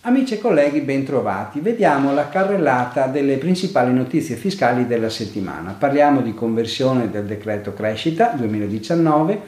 Amici e colleghi, bentrovati. Vediamo la carrellata delle principali notizie fiscali della settimana. Parliamo di conversione del decreto crescita 2019,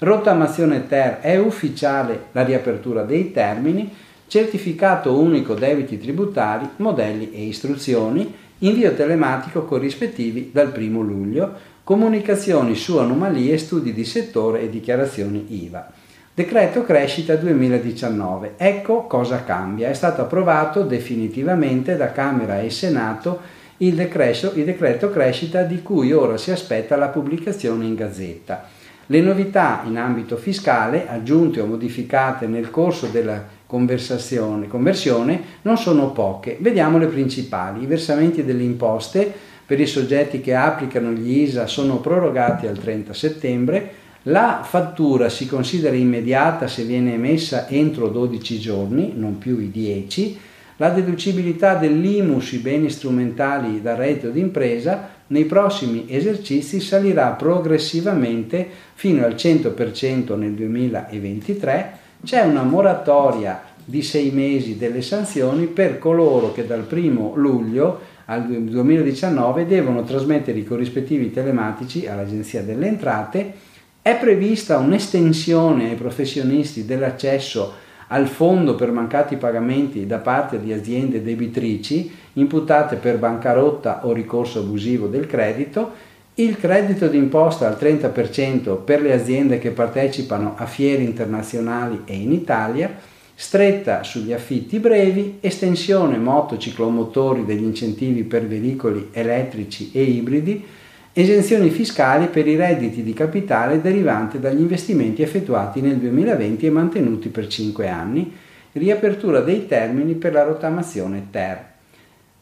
rottamazione ter è ufficiale la riapertura dei termini, certificato unico debiti tributari, modelli e istruzioni, invio telematico corrispettivi dal 1 luglio, comunicazioni su anomalie, studi di settore e dichiarazioni IVA. Decreto crescita 2019. Ecco cosa cambia. È stato approvato definitivamente da Camera e Senato il decreto, il decreto crescita di cui ora si aspetta la pubblicazione in gazzetta. Le novità in ambito fiscale, aggiunte o modificate nel corso della conversione, non sono poche. Vediamo le principali. I versamenti delle imposte per i soggetti che applicano gli ISA sono prorogati al 30 settembre la fattura si considera immediata se viene emessa entro 12 giorni, non più i 10. La deducibilità dell'IMU sui beni strumentali da reddito d'impresa nei prossimi esercizi salirà progressivamente fino al 100% nel 2023. C'è una moratoria di sei mesi delle sanzioni per coloro che dal 1 luglio al 2019 devono trasmettere i corrispettivi telematici all'Agenzia delle Entrate. È prevista un'estensione ai professionisti dell'accesso al fondo per mancati pagamenti da parte di aziende debitrici imputate per bancarotta o ricorso abusivo del credito, il credito d'imposta al 30% per le aziende che partecipano a fiere internazionali e in Italia, stretta sugli affitti brevi, estensione moto-ciclomotori degli incentivi per veicoli elettrici e ibridi, esenzioni fiscali per i redditi di capitale derivanti dagli investimenti effettuati nel 2020 e mantenuti per 5 anni, riapertura dei termini per la rottamazione TER.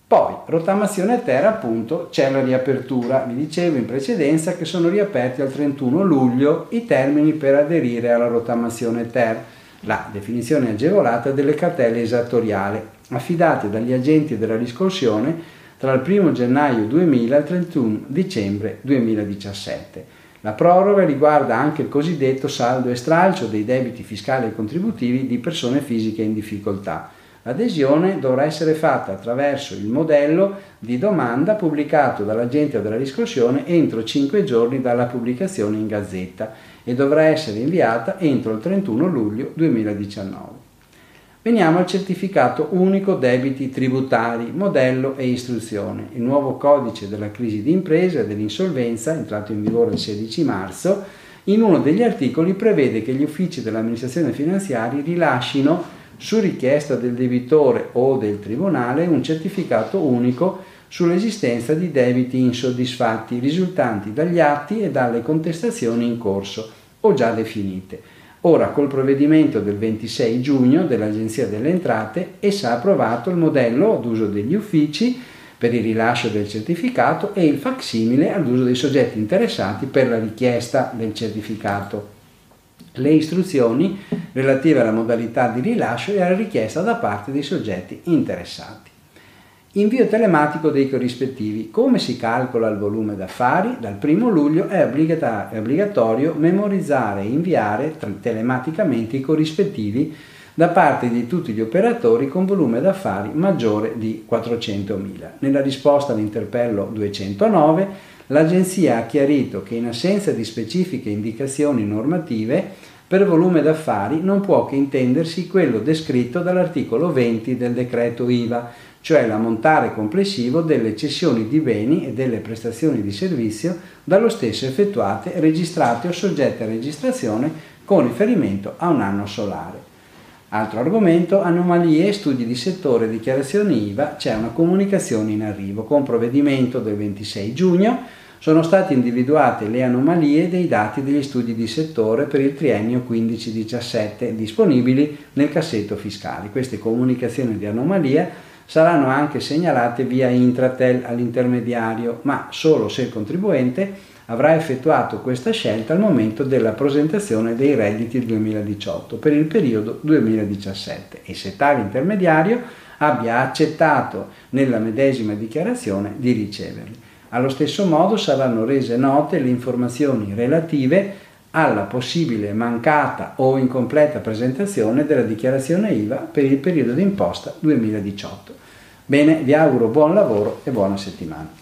Poi, rottamazione TER appunto, c'è la riapertura, vi dicevo in precedenza che sono riaperti al 31 luglio i termini per aderire alla rottamazione TER, la definizione agevolata delle cartelle esattoriali, affidate dagli agenti della riscossione tra il 1 gennaio 2000 e il 31 dicembre 2017. La proroga riguarda anche il cosiddetto saldo e stralcio dei debiti fiscali e contributivi di persone fisiche in difficoltà. L'adesione dovrà essere fatta attraverso il modello di domanda pubblicato dall'agente della riscossione entro 5 giorni dalla pubblicazione in gazzetta e dovrà essere inviata entro il 31 luglio 2019. Veniamo al certificato unico debiti tributari, modello e istruzione. Il nuovo codice della crisi d'impresa e dell'insolvenza, entrato in vigore il 16 marzo, in uno degli articoli prevede che gli uffici dell'amministrazione finanziaria rilascino, su richiesta del debitore o del tribunale, un certificato unico sull'esistenza di debiti insoddisfatti risultanti dagli atti e dalle contestazioni in corso o già definite Ora, col provvedimento del 26 giugno dell'Agenzia delle Entrate, essa ha approvato il modello ad uso degli uffici per il rilascio del certificato e il facsimile ad uso dei soggetti interessati per la richiesta del certificato. Le istruzioni relative alla modalità di rilascio e alla richiesta da parte dei soggetti interessati. Invio telematico dei corrispettivi. Come si calcola il volume d'affari? Dal 1 luglio è obbligatorio memorizzare e inviare telematicamente i corrispettivi da parte di tutti gli operatori con volume d'affari maggiore di 400.000. Nella risposta all'interpello 209 l'Agenzia ha chiarito che in assenza di specifiche indicazioni normative per volume d'affari non può che intendersi quello descritto dall'articolo 20 del decreto IVA cioè l'ammontare complessivo delle cessioni di beni e delle prestazioni di servizio dallo stesso effettuate, registrate o soggette a registrazione con riferimento a un anno solare. Altro argomento, anomalie, studi di settore, dichiarazioni IVA, c'è una comunicazione in arrivo. Con provvedimento del 26 giugno sono state individuate le anomalie dei dati degli studi di settore per il triennio 15-17 disponibili nel cassetto fiscale. Queste comunicazioni di anomalia saranno anche segnalate via Intratel all'intermediario, ma solo se il contribuente avrà effettuato questa scelta al momento della presentazione dei redditi 2018 per il periodo 2017 e se tale intermediario abbia accettato nella medesima dichiarazione di riceverli. Allo stesso modo saranno rese note le informazioni relative alla possibile mancata o incompleta presentazione della dichiarazione IVA per il periodo d'imposta 2018. Bene, vi auguro buon lavoro e buona settimana.